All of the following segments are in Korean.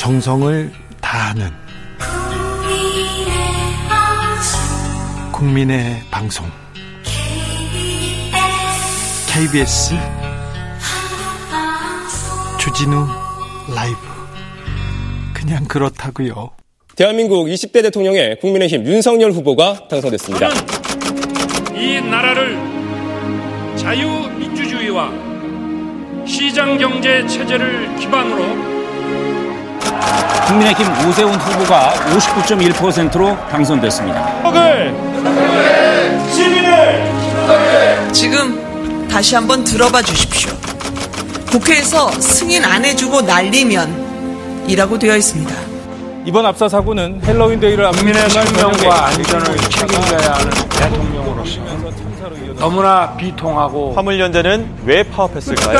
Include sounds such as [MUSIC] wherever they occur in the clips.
정성을 다하는 국민의 방송 KBS 주진우 라이브 그냥 그렇다고요. 대한민국 20대 대통령의 국민의힘 윤석열 후보가 당선됐습니다. 이 나라를 자유민주주의와 시장경제 체제를 기반으로 국민의힘 오세훈 후보가 59.1%로 당선됐습니다. 지금 다시 한번 들어봐 주십시오. 국회에서 승인 안 해주고 날리면 이라고 되어 있습니다. 이번 압사 사고는 헬로윈 데이를 국민의 생명과 안전을 책임져야 하는 대통령으로서 너무나 비통하고 화물연대는 왜 파업했을까요?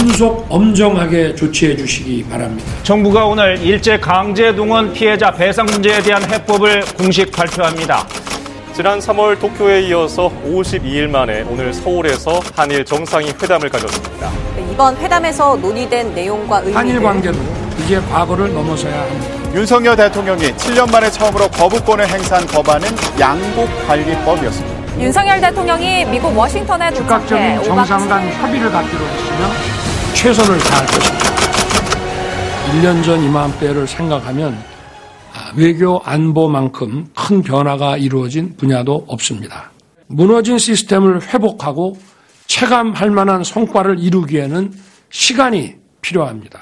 신속 엄정하게 조치해 주시기 바랍니다. 정부가 오늘 일제 강제 동원 피해자 배상 문제에 대한 해법을 공식 발표합니다. 지난 3월 도쿄에 이어서 52일 만에 오늘 서울에서 한일 정상이 회담을 가졌습니다. 이번 회담에서 논의된 내용과 의미를 한일 관계도 이제 과거를 넘어서야 합니다. 윤석열 대통령이 7년 만에 처음으로 거부권을 행사한 법안은 양국관리법이었습니다. 윤석열 대통령이 미국 워싱턴에 도착해 즉각적인 정상 간 협의를 갖기로 했으며 최선을 다할 것입니다. 1년 전 이맘때를 생각하면 외교 안보만큼 큰 변화가 이루어진 분야도 없습니다. 무너진 시스템을 회복하고 체감할 만한 성과를 이루기에는 시간이 필요합니다.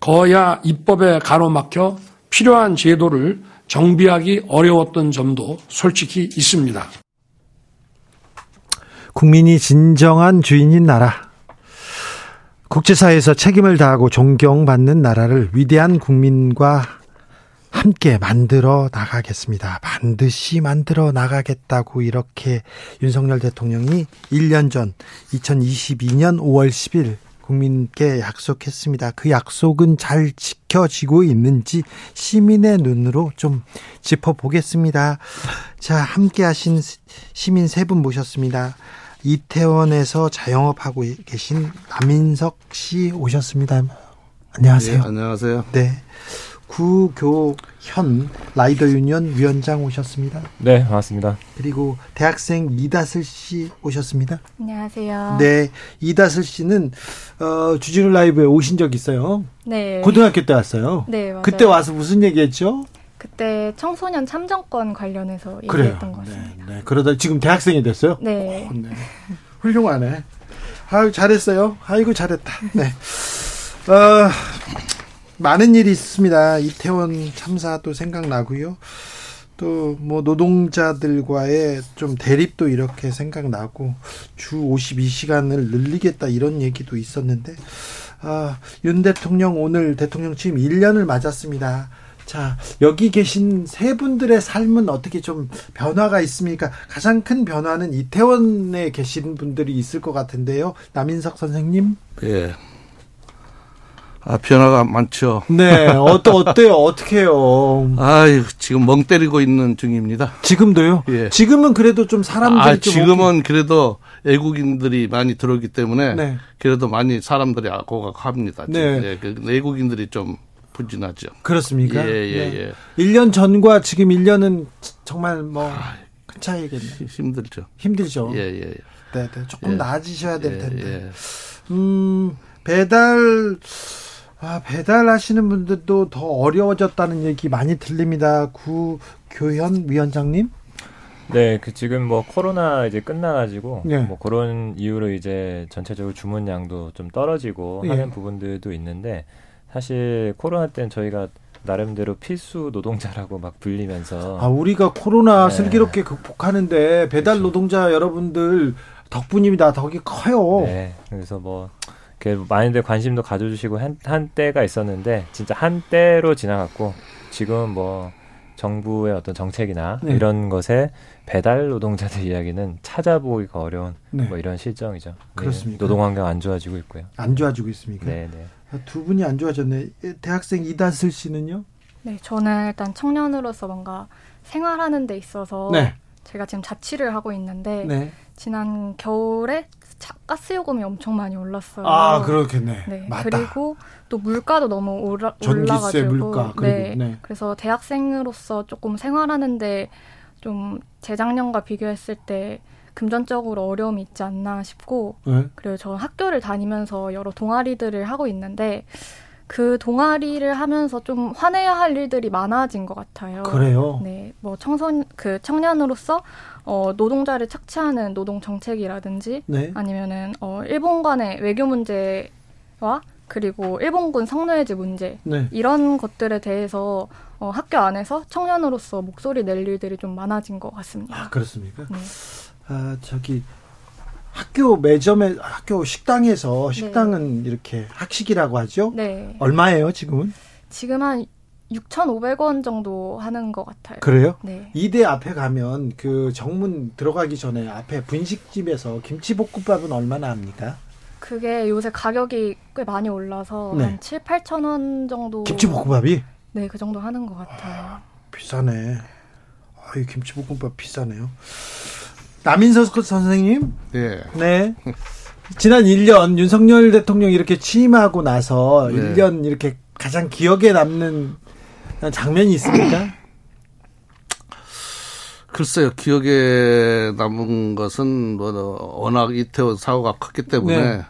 거야 입법에 가로막혀 필요한 제도를 정비하기 어려웠던 점도 솔직히 있습니다. 국민이 진정한 주인인 나라. 국제사회에서 책임을 다하고 존경받는 나라를 위대한 국민과 함께 만들어 나가겠습니다. 반드시 만들어 나가겠다고 이렇게 윤석열 대통령이 1년 전 2022년 5월 10일 국민께 약속했습니다. 그 약속은 잘 지켜지고 있는지 시민의 눈으로 좀 짚어보겠습니다. 자, 함께 하신 시민 세 분 모셨습니다. 이태원에서 자영업하고 계신 남인석 씨 오셨습니다. 안녕하세요. 네, 안녕하세요. 네. 구교현 라이더 유니언 위원장 오셨습니다. 네, 반갑습니다. 그리고 대학생 이다슬 씨 오셨습니다. 안녕하세요. 네, 이다슬 씨는 어, 주진우 라이브에 오신 적 있어요. 네. 고등학교 때 왔어요. 네, 맞아요. 그때 와서 무슨 얘기했죠? 그때 청소년 참정권 관련해서 그래요. 얘기했던 것 같습니다. 네, 네. 그러다 지금 대학생이 됐어요? 네. 오, 네. 훌륭하네. 아유, 잘했어요. 아이고, 잘했다. 네. 어, 많은 일이 있습니다. 이태원 참사도 생각나고요. 또 뭐 노동자들과의 좀 대립도 이렇게 생각나고 주 52시간을 늘리겠다 이런 얘기도 있었는데 아, 윤 대통령 오늘 대통령 취임 1년을 맞았습니다. 자, 여기 계신 세 분들의 삶은 어떻게 좀 변화가 있습니까? 가장 큰 변화는 이태원에 계신 분들이 있을 것 같은데요. 남인석 선생님? 예. 아, 변화가 많죠. 네, 어떠, 어때요? 어떻게 해요? 아유, 지금 멍 때리고 있는 중입니다. 지금도요? 예. 지금은 그래도 좀 사람들이 아, 좀 지금은 그래도 외국인들이 많이 들어오기 때문에 네. 그래도 많이 사람들이 아고가 합니다. 네. 예, 그 외국인들이 좀 부진하죠. 그렇습니까? 예, 예, 네. 예. 1년 전과 지금 1년은 정말 뭐 큰 차이겠네요. 힘들죠. 힘들죠. 예, 예, 예. 네, 네. 조금 예. 나아지셔야 될 예, 텐데. 예. 음, 배달 아, 배달하시는 분들도 더 어려워졌다는 얘기 많이 들립니다. 구교현 위원장님. 네, 그 지금 뭐 코로나 이제 끝나가지고 예. 뭐 그런 이유로 이제 전체적으로 주문량도 좀 떨어지고 예. 하는 부분들도 있는데 사실 코로나 때는 저희가 나름대로 필수 노동자라고 막 불리면서 아, 우리가 코로나 네. 슬기롭게 극복하는데 배달 노동자 여러분들 덕분입니다. 덕이 커요. 네, 그래서 뭐 많이들 관심도 가져주시고 한, 한때가 있었는데 진짜 한때로 지나갔고 지금 뭐 정부의 어떤 정책이나 네. 이런 것에 배달 노동자들 이야기는 찾아보기가 어려운 네. 뭐 이런 실정이죠. 네, 그렇습니까? 노동 환경 안 좋아지고 있고요. 안 좋아지고 있습니까? 네, 네. 아, 두 분이 안 좋아졌네. 예, 대학생 이다슬 씨는요? 네, 저는 일단 청년으로서 뭔가 생활하는 데 있어서 네. 제가 지금 자취를 하고 있는데 네. 지난 겨울에 차- 가스 요금이 엄청 많이 올랐어요. 아, 그렇겠네. 네. 맞다. 그리고 또 물가도 너무 올라, 전기세, 올라가지고 물가, 네. 네. 그래서 대학생으로서 조금 생활하는데 좀 재작년과 비교했을 때 금전적으로 어려움이 있지 않나 싶고 네. 그리고 저 학교를 다니면서 여러 동아리들을 하고 있는데 그 동아리를 하면서 좀 화내야 할 일들이 많아진 것 같아요. 그래요? 네, 뭐 청소년 그 청년으로서 어, 노동자를 착취하는 노동 정책이라든지 네. 아니면은 어, 일본 간의 외교 문제와 그리고 일본군 성노예제 문제 네. 이런 것들에 대해서 어, 학교 안에서 청년으로서 목소리 낼 일들이 좀 많아진 것 같습니다. 아, 그렇습니까? 네. 아, 저기 학교 매점에 학교 식당에서 식당은 이렇게 학식이라고 하죠? 네. 얼마예요, 지금은? 지금 한 6,500원 정도 하는 것 같아요. 그래요? 네. 이대 앞에 가면 그 정문 들어가기 전에 앞에 분식집에서 김치볶음밥은 얼마나 합니까? 그게 요새 가격이 꽤 많이 올라서 네. 한 7, 8천 원 정도. 김치볶음밥이 네, 그 정도 하는 것 같아요. 비싸네. 아, 이 김치볶음밥 비싸네요. 남인석 선생님? 네. 네. 지난 1년 윤석열 대통령이 이렇게 취임하고 나서 네. 1년 이렇게 가장 기억에 남는 장면이 있습니까? [CLEARS THROAT] 글쎄요, 기억에 남은 것은 뭐 워낙 이태원 사고가 컸기 때문에 네.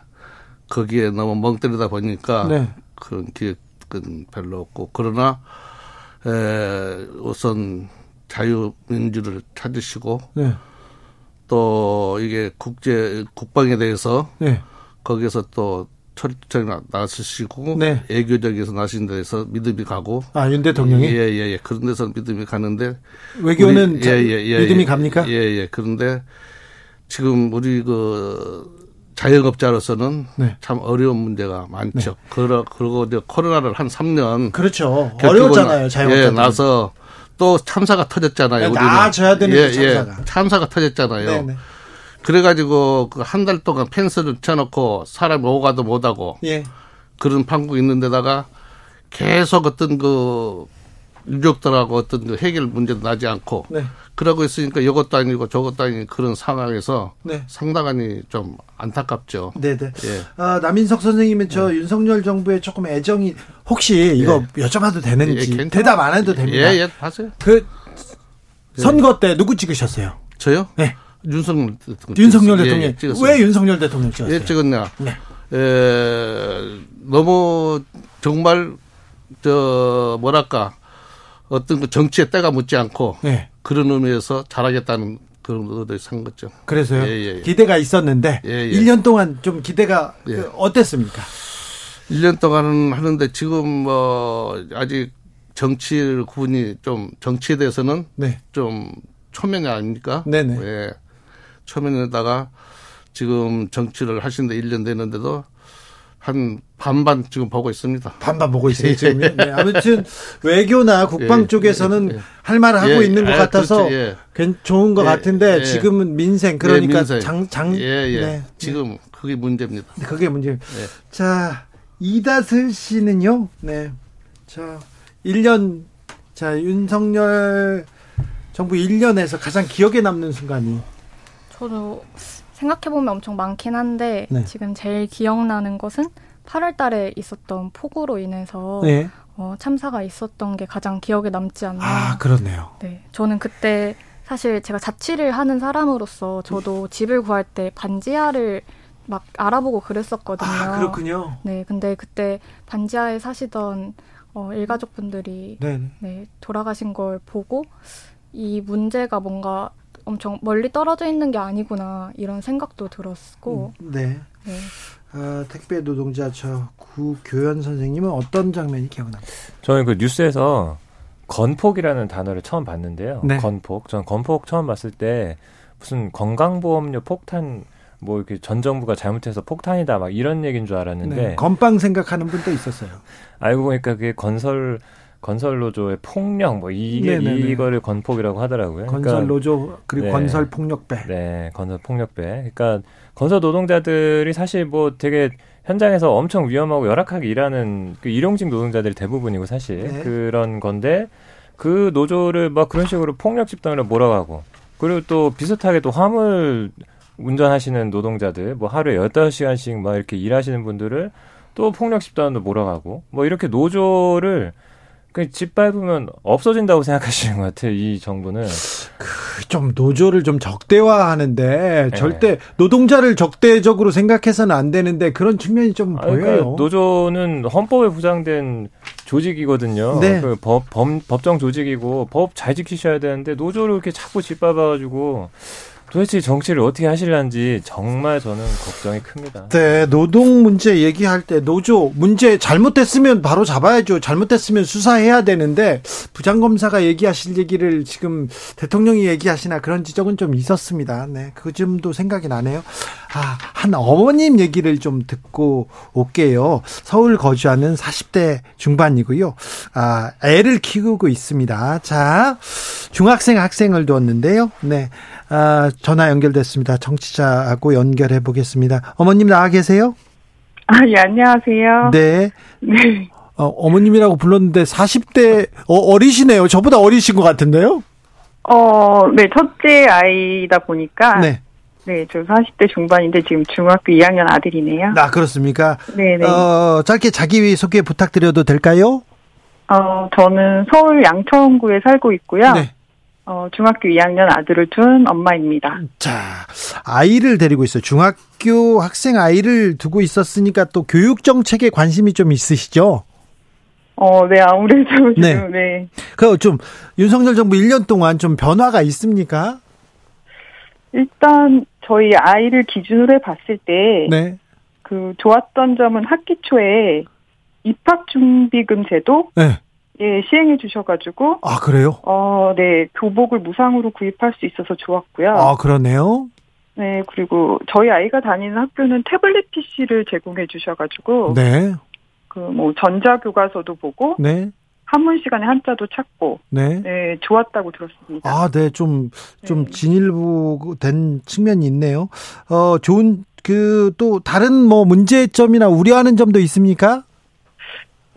거기에 너무 멍 때리다 보니까 네. 그런 기억은 별로 없고 그러나 에, 우선 자유민주를 찾으시고 네. 또 이게 국제 국방에 대해서 네. 거기에서 또 철저히 나- 나서시고 네. 애교적에서 나신 데서 믿음이 가고 아, 윤 대통령이? 예예예 예, 그런 데서 믿음이 가는데 외교는 우리- 자- 믿음이 갑니까? 예예 그런데 지금 우리 그 자영업자로서는 네. 참 어려운 문제가 많죠. 그러 그리고 이제 코로나를 한 3년 그렇죠. 어려웠잖아요, 나- 자영업자들은. 예, 나서 또 참사가 터졌잖아요. 네. 나아져야 되는 예, 그 참사가. 예, 참사가 터졌잖아요. 네네. 그래가지고 그 한 달 동안 펜스를 쳐놓고 사람이 오가도 못하고 예. 그런 판국 있는데다가 계속 어떤 그 유족들하고 어떤 그 해결 문제도 나지 않고 네. 그러고 있으니까 이것도 아니고 저것도 아닌 그런 상황에서 네. 상당히 좀 안타깝죠. 네네. 예. 아, 남인석 선생님은 저 윤석열 정부에 조금 애정이 혹시 이거 여쭤봐도 되는지 예. 대답 안 해도 됩니다. 예, 예, 하세요. 그 선거 때 누구 찍으셨어요? 저요? 네. 윤석열 대통령. 윤석열 예, 대통령. 예, 찍었어요. 왜 윤석열 대통령 찍었어요? 예, 찍었냐? 네. 에, 너무 정말 저 뭐랄까 어떤 그 정치에 때가 묻지 않고 네. 그런 의미에서 잘하겠다는 그런 의도에 산 거죠. 그래서요. 예, 예, 예. 기대가 있었는데 예, 예. 1년 동안 좀 기대가 예. 그 어땠습니까? 1년 동안은 하는데 지금 뭐 아직 정치 구분이 좀 정치에 대해서는 네. 좀 초면이 아닙니까? 네네. 예. 초면에다가 지금 정치를 하신데 1년 됐는데도 한 반반 지금 보고 있습니다. 반반 보고 있어요, 지금. 네, 아무튼 외교나 [LAUGHS] 국방 예, 쪽에서는 예, 예. 할 말 을 하고 예, 있는 것 아, 같아서 그렇죠, 예. 괜- 좋은 것 예, 같은데 예. 지금은 민생 그러니까 예, 민생. 장, 장, 예, 예. 네. 지금 그게 문제입니다. 네, 그게 문제. 예. 자, 이다슬 씨는요, 네. 자, 1년, 자, 윤석열 정부 1년에서 가장 기억에 남는 순간이. 저도 생각해보면 엄청 많긴 한데 네. 지금 제일 기억나는 것은 8월 달에 있었던 폭우로 인해서 네. 어, 참사가 있었던 게 가장 기억에 남지 않나. 아, 그렇네요. 네. 저는 그때 사실 제가 자취를 하는 사람으로서 저도 집을 구할 때 반지하를 막 알아보고 그랬었거든요. 아, 그렇군요. 네. 근데 그때 반지하에 사시던 어, 일가족분들이 네. 네, 돌아가신 걸 보고 이 문제가 뭔가 엄청 멀리 떨어져 있는 게 아니구나 이런 생각도 들었고 네. 네. 아, 택배 노동자 저 구교연 선생님은 어떤 장면이 기억납니까? 저는 그 뉴스에서 건폭이라는 단어를 처음 봤는데요. 네. 건폭. 전 건폭 처음 봤을 때 무슨 건강보험료 폭탄 뭐 이렇게 전 정부가 잘못해서 폭탄이다 막 이런 얘기인 줄 알았는데 네. 건빵 생각하는 분도 있었어요. 알고 보니까 그게 건설 건설 노조의 폭력 뭐 이게 네네네. 이거를 건폭이라고 하더라고요. 건설 그러니까 노조 그리고 네. 건설 폭력배. 네, 건설 폭력배. 그러니까 건설 노동자들이 사실 뭐 되게 현장에서 엄청 위험하고 열악하게 일하는 그 일용직 노동자들이 대부분이고 사실 네. 그런 건데 그 노조를 막 그런 식으로 폭력 집단으로 몰아가고 그리고 또 비슷하게 또 화물 운전하시는 노동자들 뭐 하루에 15시간씩 막 이렇게 일하시는 분들을 또 폭력 집단으로 몰아가고 뭐 이렇게 노조를 그 짓밟으면 없어진다고 생각하시는 것 같아요. 이 정부는. 좀 노조를 좀 적대화하는데 네. 절대 노동자를 적대적으로 생각해서는 안 되는데 그런 측면이 좀 아, 그러니까 보여요. 노조는 헌법에 보장된 조직이거든요. 네. 그 법, 법, 법정 조직이고 법 잘 지키셔야 되는데 노조를 이렇게 자꾸 짓밟아가지고 도대체 정치를 어떻게 하실런지 정말 저는 걱정이 큽니다. 네, 노동 문제 얘기할 때 노조 문제 잘못됐으면 바로 잡아야죠. 잘못됐으면 수사해야 되는데 부장검사가 얘기하실 얘기를 지금 대통령이 얘기하시나 그런 지적은 좀 있었습니다. 네, 그 점도 생각이 나네요. 아, 한 어머님 얘기를 좀 듣고 올게요. 서울 거주하는 40대 중반이고요. 아, 애를 키우고 있습니다. 자, 중학생 학생을 두었는데요. 네. 아, 전화 연결됐습니다. 정치자하고 연결해 보겠습니다. 어머님 나와 계세요? 아, 예, 안녕하세요. 네. 네. 어, 어머님이라고 불렀는데 40대 어, 리시네요 저보다 어리신 것 같은데요? 어, 네, 첫째 아이다 보니까. 네. 네, 저 40대 중반인데 지금 중학교 2학년 아들이네요. 아, 그렇습니까? 네 네. 어, 짧게 자기 소개 부탁드려도 될까요? 어, 저는 서울 양천구에 살고 있고요. 네. 어, 중학교 2학년 아들을 둔 엄마입니다. 자, 아이를 데리고 있어요. 중학교 학생 아이를 두고 있었으니까 또 교육 정책에 관심이 좀 있으시죠? 어, 네, 아무래도 [LAUGHS] 네. 지금, 네. 그 좀 윤석열 정부 1년 동안 좀 변화가 있습니까? 일단 저희 아이를 기준으로 해 봤을 때. 네. 그 좋았던 점은 학기 초에 입학준비금 제도. 네. 예, 시행해 주셔가지고. 아, 그래요? 어, 네, 교복을 무상으로 구입할 수 있어서 좋았고요. 아, 그러네요. 네, 그리고 저희 아이가 다니는 학교는 태블릿 PC를 제공해 주셔가지고. 네. 그 뭐 전자교과서도 보고. 네. 한문 시간에 한자도 찾고. 네. 네, 좋았다고 들었습니다. 아, 네, 좀, 좀 진일보된 측면이 있네요. 어, 좋은, 그, 또, 다른 뭐 문제점이나 우려하는 점도 있습니까?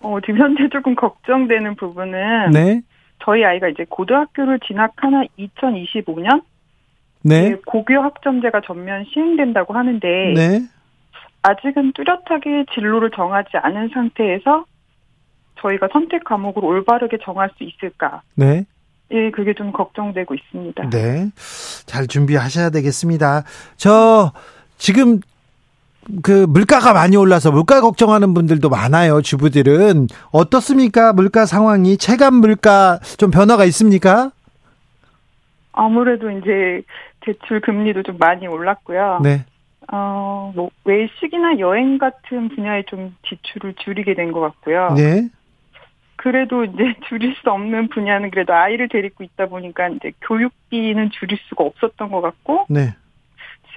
어, 지금 현재 조금 걱정되는 부분은. 네. 저희 아이가 이제 고등학교를 진학하나 2025년? 네. 고교 학점제가 전면 시행된다고 하는데. 네. 아직은 뚜렷하게 진로를 정하지 않은 상태에서 저희가 선택 과목을 올바르게 정할 수 있을까? 네. 예, 그게 좀 걱정되고 있습니다. 네. 잘 준비하셔야 되겠습니다. 저, 지금, 그, 물가가 많이 올라서 물가 걱정하는 분들도 많아요, 주부들은. 어떻습니까? 물가 상황이. 체감 물가 좀 변화가 있습니까? 아무래도 이제 대출 금리도 좀 많이 올랐고요. 네. 어, 뭐 외식이나 여행 같은 분야에 좀 지출을 줄이게 된 것 같고요. 네. 그래도 이제 [LAUGHS] 줄일 수 없는 분야는 그래도 아이를 데리고 있다 보니까 이제 교육비는 줄일 수가 없었던 것 같고 네.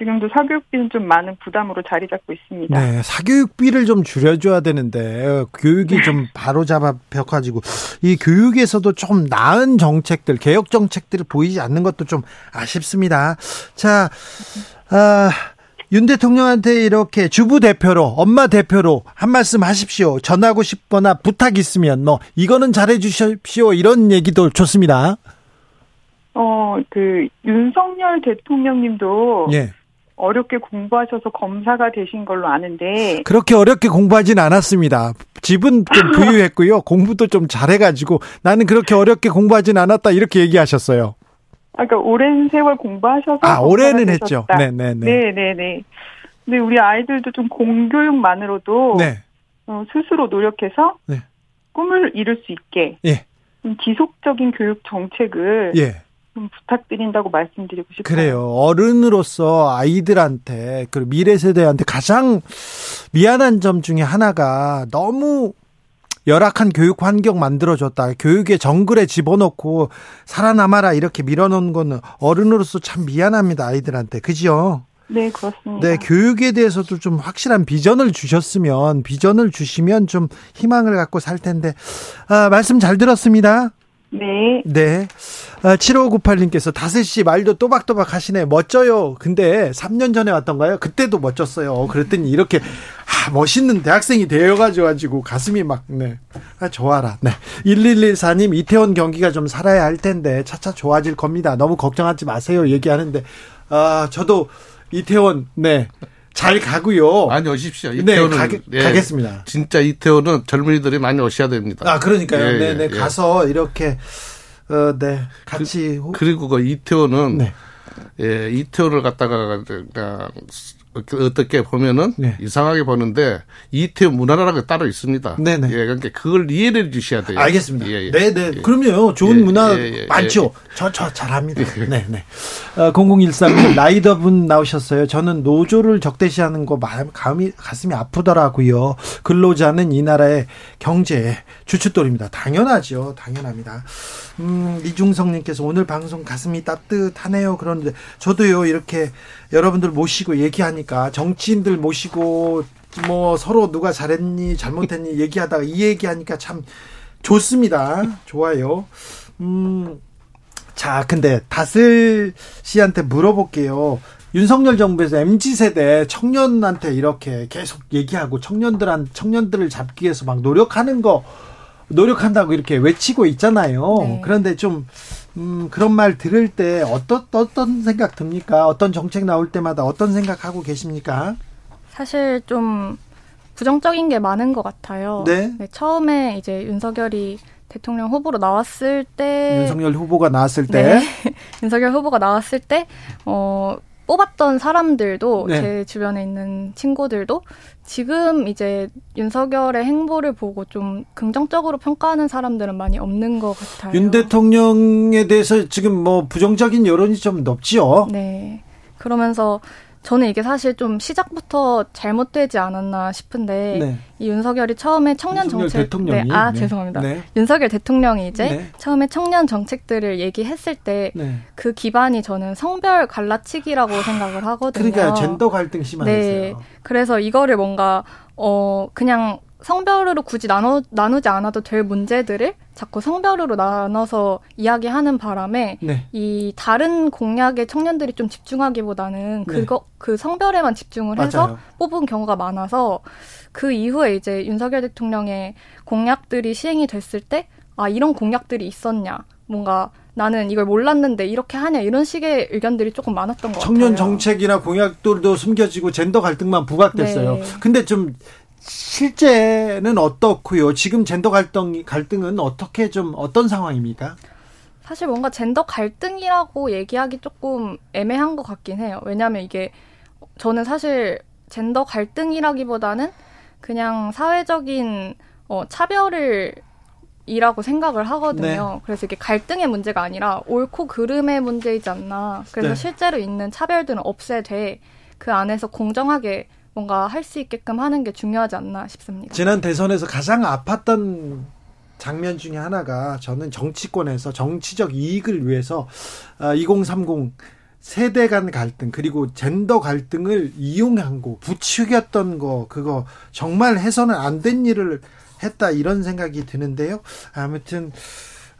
지금도 사교육비는 좀 많은 부담으로 자리 잡고 있습니다. 네. 사교육비를 좀 줄여줘야 되는데, 교육이 좀 바로 잡아펴가지고, 이 교육에서도 좀 나은 정책들, 개혁 정책들을 보이지 않는 것도 좀 아쉽습니다. 자, 아, 윤 대통령한테 이렇게 주부 대표로, 엄마 대표로 한 말씀 하십시오. 전하고 싶거나 부탁 있으면, 뭐, 이거는 잘해 주십시오. 이런 얘기도 좋습니다. 어, 그 윤석열 대통령님도 예. 어렵게 공부하셔서 검사가 되신 걸로 아는데 그렇게 어렵게 공부하진 않았습니다. 집은 좀 [LAUGHS] 부유했고요. 공부도 좀 잘해가지고 나는 그렇게 어렵게 공부하진 않았다. 이렇게 얘기하셨어요. 아까 오랜 세월 공부하셔서 아, 올해는 했죠. 네네네. 네네네. 근데 우리 아이들도 좀 공교육만으로도 네. 어, 스스로 노력해서 네. 꿈을 이룰 수 있게 예. 좀 지속적인 교육 정책을 예. 좀 부탁드린다고 말씀드리고 싶어요. 그래요. 어른으로서 아이들한테, 그리고 미래 세대한테 가장 미안한 점 중에 하나가 너무 열악한 교육 환경 만들어줬다. 교육의 정글에 집어넣고 살아남아라 이렇게 밀어놓은 거는 어른으로서 참 미안합니다. 아이들한테. 그죠? 네, 그렇습니다. 네, 교육에 대해서도 좀 확실한 비전을 주셨으면, 비전을 주시면 좀 희망을 갖고 살 텐데, 아, 말씀 잘 들었습니다. 네. 네. 아, 7598님께서 다슬씨 말도 또박또박 하시네. 멋져요. 근데 3년 전에 왔던가요? 그때도 멋졌어요. 그랬더니 이렇게 아, 멋있는 대학생이 되어가지고 가슴이 막, 네. 아, 좋아라. 네. 1114님, 이태원 경기가 좀 살아야 할 텐데, 차차 좋아질 겁니다. 너무 걱정하지 마세요. 얘기하는데, 아, 저도 이태원, 네. 잘 가고요. 많이 오십시오. 이태원은. 네, 가, 예, 가겠습니다. 진짜 이태원은 젊은이들이 많이 오셔야 됩니다. 아, 그러니까요. 예, 네, 네. 예. 가서 이렇게, 어, 네. 같이. 그, 리고그 이태원은, 네. 예, 이태원을 갖다가 그냥 어떻게 보면은 네. 이상하게 보는데 이태원 문화라는 게 따로 있습니다. 네네. 예, 그러니까 그걸 이해해 주셔야 돼요. 알겠습니다. 예, 예. 네네. 예. 그럼요. 좋은 예, 문화 예, 많죠. 저, 저 잘합니다. 네네. 어, 0013님 라이더분 나오셨어요. 저는 노조를 적대시하는 거 마음이 가슴이 아프더라고요. 근로자는 이 나라의 경제 주춧돌입니다. 당연하죠. 당연합니다. 음, 이중성님께서 오늘 방송 가슴이 따뜻하네요. 그런데 저도요 이렇게 여러분들 모시고 얘기하니까 정치인들 모시고 뭐 서로 누가 잘했니 잘못했니 [LAUGHS] 얘기하다가 이 얘기하니까 참 좋습니다. 좋아요. 음. 자, 근데 다슬 씨한테 물어볼게요. 윤석열 정부에서 MZ 세대 청년한테 이렇게 계속 얘기하고 청년들한 청년들을 잡기 위해서 막 노력하는 거 노력한다고 이렇게 외치고 있잖아요. 네. 그런데 좀 음, 그런 말 들을 때 어떤 어떤 생각 듭니까? 어떤 정책 나올 때마다 어떤 생각하고 계십니까? 사실 좀 부정적인 게 많은 것 같아요. 네. 네 처음에 이제 윤석열이 대통령 후보로 나왔을 때 윤석열 후보가 나왔을 때 네. [LAUGHS] 윤석열 후보가 나왔을 때 어. 뽑았던 사람들도 네. 제 주변에 있는 친구들도 지금 이제 윤석열의 행보를 보고 좀 긍정적으로 평가하는 사람들은 많이 없는 것 같아요. 윤 대통령에 대해서 지금 뭐 부정적인 여론이 좀 높지요. 네. 그러면서 저는 이게 사실 좀 시작부터 잘못되지 않았나 싶은데 네. 이 윤석열이 처음에 청년 정책 대통령이 네, 아 네. 죄송합니다. 네. 윤석열 대통령이 이제 네. 처음에 청년 정책들을 얘기했을 때그 네. 기반이 저는 성별 갈라치기라고 생각을 하거든요. 그러니까 젠더 갈등 심하겠어요. 네. 그래서 이거를 뭔가 어 그냥 성별으로 굳이 나눠, 나누지 않아도 될 문제들을 자꾸 성별으로 나눠서 이야기하는 바람에 네. 이 다른 공약에 청년들이 좀 집중하기보다는 네. 그거 그 성별에만 집중을 해서 맞아요. 뽑은 경우가 많아서 그 이후에 이제 윤석열 대통령의 공약들이 시행이 됐을 때 아 이런 공약들이 있었냐 뭔가 나는 이걸 몰랐는데 이렇게 하냐 이런 식의 의견들이 조금 많았던 것 청년 같아요. 청년 정책이나 공약들도 숨겨지고 젠더 갈등만 부각됐어요. 네. 근데 좀 실제는 어떻고요? 지금 젠더 갈등 갈등은 어떻게 좀 어떤 상황입니까? 사실 뭔가 젠더 갈등이라고 얘기하기 조금 애매한 것 같긴 해요. 왜냐하면 이게 저는 사실 젠더 갈등이라기보다는 그냥 사회적인 어, 차별을 이라고 생각을 하거든요. 네. 그래서 이게 갈등의 문제가 아니라 옳고 그름의 문제이지 않나. 그래서 네. 실제로 있는 차별들은 없애되 그 안에서 공정하게 뭔가 할 수 있게끔 하는 게 중요하지 않나 싶습니다. 지난 대선에서 가장 아팠던 장면 중에 하나가 저는 정치권에서 정치적 이익을 위해서 2030 아, 세대 간 갈등 그리고 젠더 갈등을 이용하고 부추겼던 거 그거 정말 해서는 안 된 일을 했다 이런 생각이 드는데요. 아무튼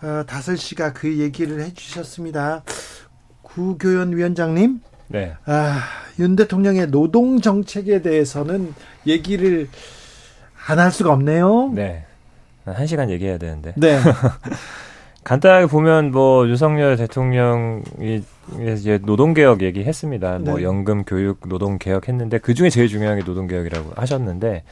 어, 다슬 씨가 그 얘기를 해주셨습니다. 구교연 위원장님 네. 아, 윤 대통령의 노동 정책에 대해서는 얘기를 안 할 수가 없네요. 네. 한 시간 얘기해야 되는데. 네. [LAUGHS] 간단하게 보면 뭐 윤석열 대통령이 이제 노동개혁 얘기했습니다. 뭐 네. 뭐 연금, 교육, 노동개혁 했는데 그 중에 제일 중요한 게 노동개혁이라고 하셨는데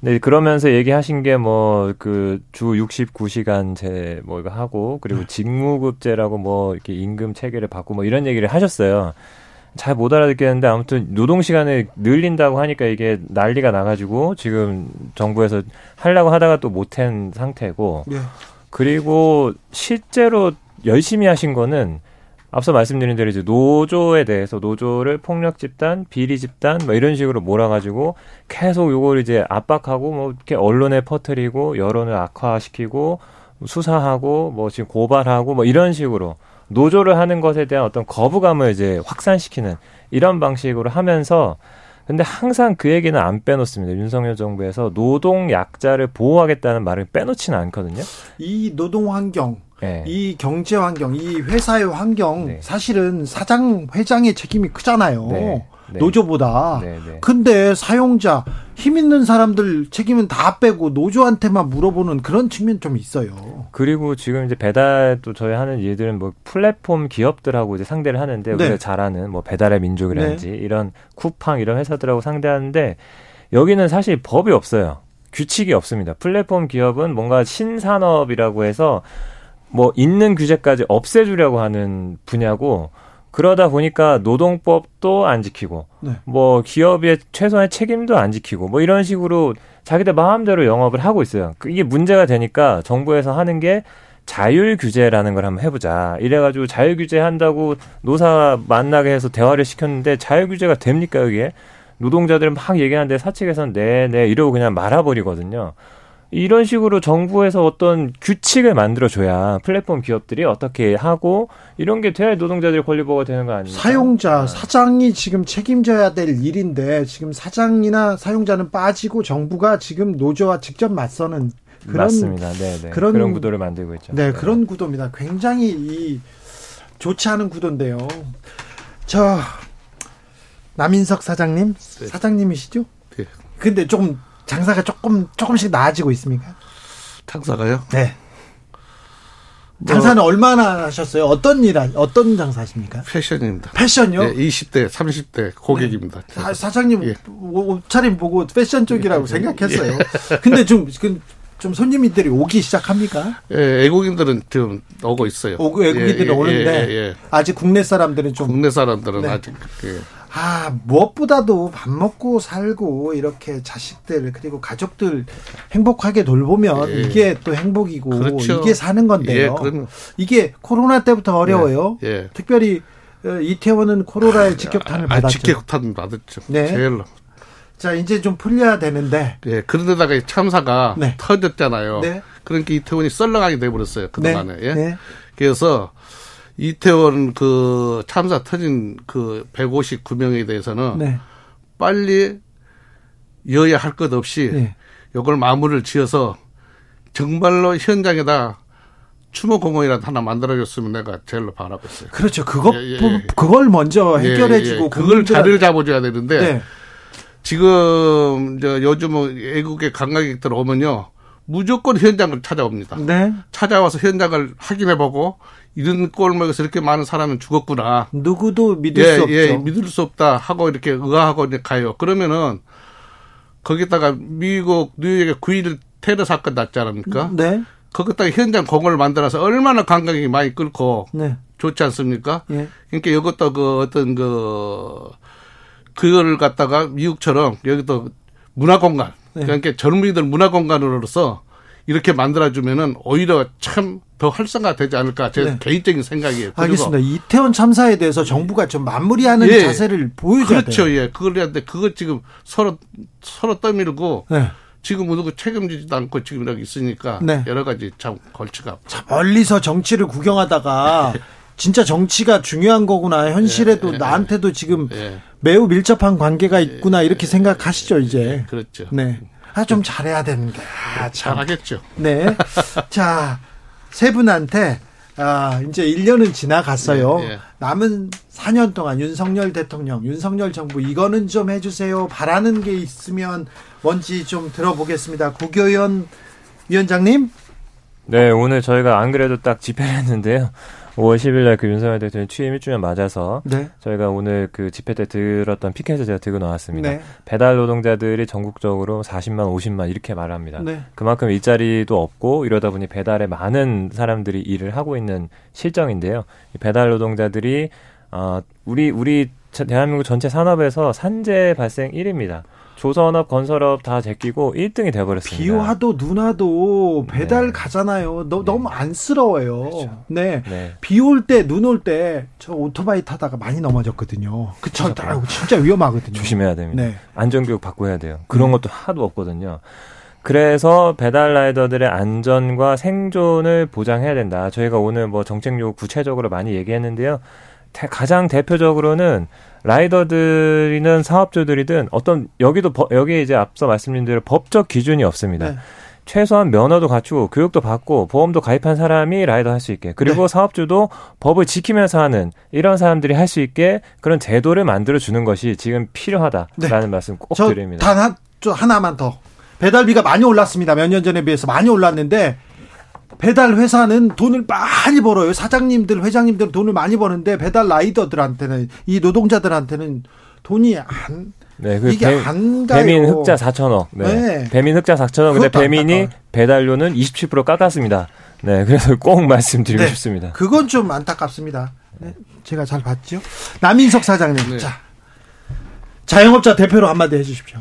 네, 그러면서 얘기하신 게 뭐 그 주 69시간제 뭐 이거 하고 그리고 네. 직무급제라고 뭐 이렇게 임금 체계를 바꾸고 뭐 이런 얘기를 하셨어요. 잘 못 알아듣겠는데 아무튼 노동 시간을 늘린다고 하니까 이게 난리가 나가지고 지금 정부에서 하려고 하다가 또 못한 상태고 예. 그리고 실제로 열심히 하신 거는 앞서 말씀드린 대로 이제 노조에 대해서 노조를 폭력 집단, 비리 집단 뭐 이런 식으로 몰아가지고 계속 요걸 이제 압박하고 뭐 이렇게 언론에 퍼뜨리고 여론을 악화시키고 수사하고 뭐 지금 고발하고 뭐 이런 식으로 노조를 하는 것에 대한 어떤 거부감을 이제 확산시키는 이런 방식으로 하면서 근데 항상 그 얘기는 안 빼놓습니다. 윤석열 정부에서 노동 약자를 보호하겠다는 말을 빼놓지는 않거든요. 이 노동 환경, 네. 이 경제 환경, 이 회사의 환경 네. 사실은 사장 회장의 책임이 크잖아요. 네. 네. 노조보다. 네, 네. 근데 사용자 힘 있는 사람들 책임은 다 빼고 노조한테만 물어보는 그런 측면 좀 있어요. 그리고 지금 이제 배달 또 저희 하는 일들은 뭐 플랫폼 기업들하고 이제 상대를 하는데 네. 우리가 잘하는 뭐 배달의 민족이라든지 네. 이런 쿠팡 이런 회사들하고 상대하는데 여기는 사실 법이 없어요. 규칙이 없습니다. 플랫폼 기업은 뭔가 신산업이라고 해서 뭐 있는 규제까지 없애주려고 하는 분야고 그러다 보니까 노동법도 안 지키고 네. 뭐 기업의 최소한의 책임도 안 지키고 뭐 이런 식으로 자기들 마음대로 영업을 하고 있어요. 그 이게 문제가 되니까 정부에서 하는 게 자율 규제라는 걸 한번 해보자. 이래가지고 자율 규제 한다고 노사 만나게 해서 대화를 시켰는데 자율 규제가 됩니까 이게? 노동자들 막 얘기하는데 사측에서는 네네 네, 이러고 그냥 말아버리거든요. 이런 식으로 정부에서 어떤 규칙을 만들어줘야 플랫폼 기업들이 어떻게 하고 이런 게 돼야 노동자들이 권리보호가 되는 거 아닙니까? 사용자, 네. 사장이 지금 책임져야 될 일인데 지금 사장이나 사용자는 빠지고 정부가 지금 노조와 직접 맞서는 그런 맞습니다. 네, 네. 그런, 그런 구도를 만들고 있죠. 네, 네, 그런 구도입니다. 굉장히 이 좋지 않은 구도인데요. 저 남인석 사장님, 네. 사장님이시죠? 네. 근데 조금 장사가 조금 조금씩 나아지고 있습니까? 장사가요? 네. 뭐 장사는 뭐, 얼마나 하셨어요? 어떤 일, 어떤 장사 하십니까? 패션입니다. 패션요? 네, 20대, 30대 고객입니다. 네. 사 장님 예. 옷차림 보고 패션 쪽이라고 예. 생각했어요. 예. 근데 좀, 그, 좀 손님들이 오기 시작합니까? 예, 외국인들은 좀 오고 있어요. 오고 외국인들이 예, 예, 오는데 예, 아직 국내 사람들은 좀 국내 사람들은 네. 아직 아, 무엇보다도 밥 먹고 살고 이렇게 자식들 그리고 가족들 행복하게 돌보면 예. 이게 또 행복이고 그렇죠. 이게 사는 건데요. 예, 이게 코로나 때부터 어려워요. 예, 예. 특별히 어, 이태원은 코로나의 아, 직격탄을 아, 받았죠. 직격탄 받았죠. 네. 제일 자, 이제 좀 풀려야 되는데. 예, 그런데다가 참사가 네. 터졌잖아요. 네. 그러니까 이태원이 썰렁하게 돼버렸어요. 그 동안에. 네. 예? 네. 그래서 이태원 그 참사 터진 그 159명에 대해서는 네. 빨리 여야 할 것 없이 네. 이걸 마무리를 지어서 정말로 현장에다 추모 공원이라도 하나 만들어줬으면 내가 제일로 바라고 있어요. 그렇죠. 그거 예, 예, 예. 그걸 먼저 예, 해결해주고 예, 그걸 자리를 잡아줘야 되는데 네. 지금 저 요즘 외국의 관광객들 오면요 무조건 현장을 찾아옵니다. 네. 찾아와서 현장을 확인해보고 이런 꼴목에서 이렇게 많은 사람은 죽었구나. 누구도 믿을 예, 수 없죠. 예, 믿을 수 없다 하고 이렇게 의아하고 이제 가요. 그러면은 거기다가 미국 뉴욕에 9일 테러 사건 났지 않습니까? 네. 거기다가 현장 공원을 만들어서 얼마나 관광객이 많이 끌고 네. 좋지 않습니까? 예. 그러니까 이것도 그 어떤 그 그거를 갖다가 미국처럼 여기도 문화공간 네. 그러니까 젊은이들 문화공간으로서 이렇게 만들어주면은 오히려 참 더 활성화되지 않을까 제 네. 개인적인 생각이에요. 알겠습니다. 이태원 참사에 대해서 정부가 좀 마무리하는 예. 자세를 보여줘야 그렇죠. 돼요. 예, 그걸 해야 돼. 그거 지금 서로 서로 떠밀고 네. 지금 누구 책임지지도 않고 지금 여기 있으니까 네. 여러 가지 참 걸치가. 자, 멀리서 정치를 구경하다가 [LAUGHS] 진짜 정치가 중요한 거구나. 현실에도 예, 예, 나한테도 지금 예. 매우 밀접한 관계가 있구나 이렇게 생각하시죠 이제. 그렇죠. 네. 아, 좀 잘해야 되는데. 아, 참. 잘하겠죠. 네. 자, 세 분한테 아, 이제 1년은 지나갔어요. 예, 예. 남은 4년 동안 윤석열 대통령, 윤석열 정부 이거는 좀 해주세요. 바라는 게 있으면 뭔지 좀 들어보겠습니다. 국교연 위원장님. 네, 오늘 저희가 안 그래도 딱 집회를 했는데요. 5월 10일 날 그 윤석열 대통령 취임 1주년 맞아서 네. 저희가 오늘 그 집회 때 들었던 피켓을 제가 들고 나왔습니다. 네. 배달 노동자들이 전국적으로 40만, 50만 이렇게 말합니다. 네. 그만큼 일자리도 없고 이러다 보니 배달에 많은 사람들이 일을 하고 있는 실정인데요. 배달 노동자들이 어 우리 우리 대한민국 전체 산업에서 산재 발생 1위입니다. 조선업, 건설업 다 제끼고 1등이 돼버렸습니다. 비 와도 눈 와도 배달 네. 가잖아요. 너, 네. 너무 안쓰러워요. 그렇죠. 네. 네. 비 올 때, 눈 올 때 저 오토바이 타다가 많이 넘어졌거든요. 그쵸. 그렇죠. 진짜 위험하거든요. 조심해야 됩니다. 네. 안전교육 받고 해야 돼요. 그런 음. 것도 하도 없거든요. 그래서 배달 라이더들의 안전과 생존을 보장해야 된다. 저희가 오늘 뭐 정책 요구 구체적으로 많이 얘기했는데요. 가장 대표적으로는 라이더들이든 사업주들이든 어떤 여기도 여기에 이제 앞서 말씀드린 대로 법적 기준이 없습니다. 네. 최소한 면허도 갖추고 교육도 받고 보험도 가입한 사람이 라이더 할 수 있게 그리고 네. 사업주도 법을 지키면서 하는 이런 사람들이 할 수 있게 그런 제도를 만들어 주는 것이 지금 필요하다라는 네. 말씀 꼭 드립니다. 단 한, 하나만 더 배달비가 많이 올랐습니다. 몇 년 전에 비해서 많이 올랐는데 배달 회사는 돈을 많이 벌어요. 사장님들, 회장님들은 돈을 많이 버는데 배달 라이더들한테는 이 노동자들한테는 돈이 안 네, 그 이게 배, 안 가요. 배민 흑자 4천억. 네. 네. 배민 흑자 4천억. 근데 배민이. 배달료는 27% 깎았습니다. 네, 그래서 꼭 말씀드리고 네, 싶습니다. 그건 좀 안타깝습니다. 네, 제가 잘 봤죠. 남인석 사장님, 네. 자 자영업자 대표로 한마디 해주십시오.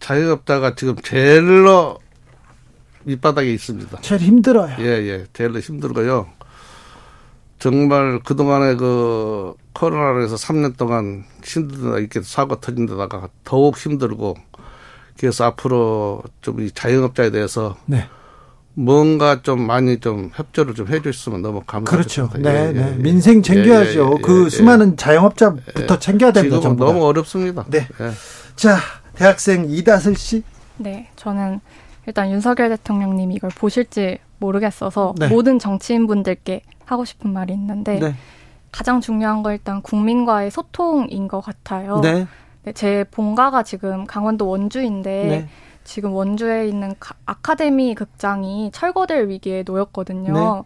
자영업자가 지금 제일로 밑바닥에 있습니다. 제일 힘들어요. 예, 예. 제일로 힘들고요. 정말 그동안에 그 코로나로 해서 3년 동안 힘들다 이렇게 사고 터진 데다가 더욱 힘들고 그래서 앞으로 좀 이 자영업자에 대해서 네. 뭔가 좀 많이 좀 협조를 좀 해주셨으면 너무 감사하겠습니다. 그렇죠. 네, 예, 네. 예, 민생 챙겨야죠. 예, 그 수많은 자영업자부터 챙겨야 됩니다. 지금 너무 어렵습니다. 네. 자, 대학생 이다슬 씨. 네, 저는 일단 윤석열 대통령님이 이걸 보실지 모르겠어서 네. 모든 정치인분들께 하고 싶은 말이 있는데 네. 가장 중요한 건 일단 국민과의 소통인 것 같아요. 네. 네, 제 본가가 지금 강원도 원주인데 네. 지금 원주에 있는 아카데미 극장이 철거될 위기에 놓였거든요. 네.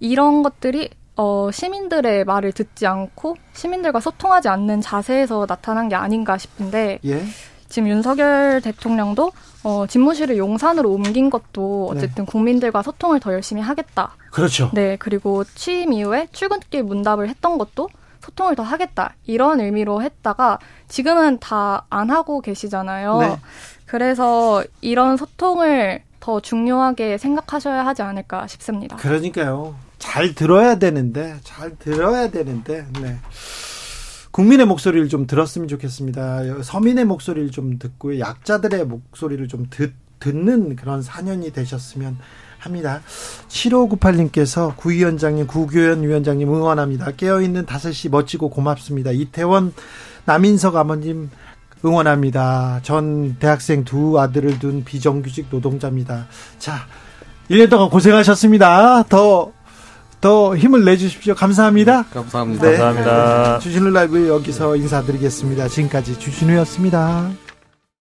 이런 것들이 어, 시민들의 말을 듣지 않고 시민들과 소통하지 않는 자세에서 나타난 게 아닌가 싶은데 예. 지금 윤석열 대통령도 어, 집무실을 용산으로 옮긴 것도 네. 어쨌든 네. 국민들과 소통을 더 열심히 하겠다. 그렇죠. 네, 그리고 취임 이후에 출근길 문답을 했던 것도 소통을 더 하겠다. 이런 의미로 했다가 지금은 다 안 하고 계시잖아요. 네. 그래서 이런 소통을 더 중요하게 생각하셔야 하지 않을까 싶습니다. 그러니까요. 잘 들어야 되는데, 잘 들어야 되는데, 네. 국민의 목소리를 좀 들었으면 좋겠습니다. 서민의 목소리를 좀 듣고 약자들의 목소리를 좀 듣, 듣는 그런 4년이 되셨으면 합니다. 7598님께서 구위원장님, 구교연 위원장님 응원합니다. 깨어있는 5시 멋지고 고맙습니다. 이태원 남인석 아버님 응원합니다. 전 대학생 두 아들을 둔 비정규직 노동자입니다. 자, 1년 동안 고생하셨습니다. 더 더 힘을 내주십시오. 감사합니다. 네, 감사합니다. 네. 감사합니다. 주진우 라이브 여기서 인사드리겠습니다. 지금까지 주진우였습니다.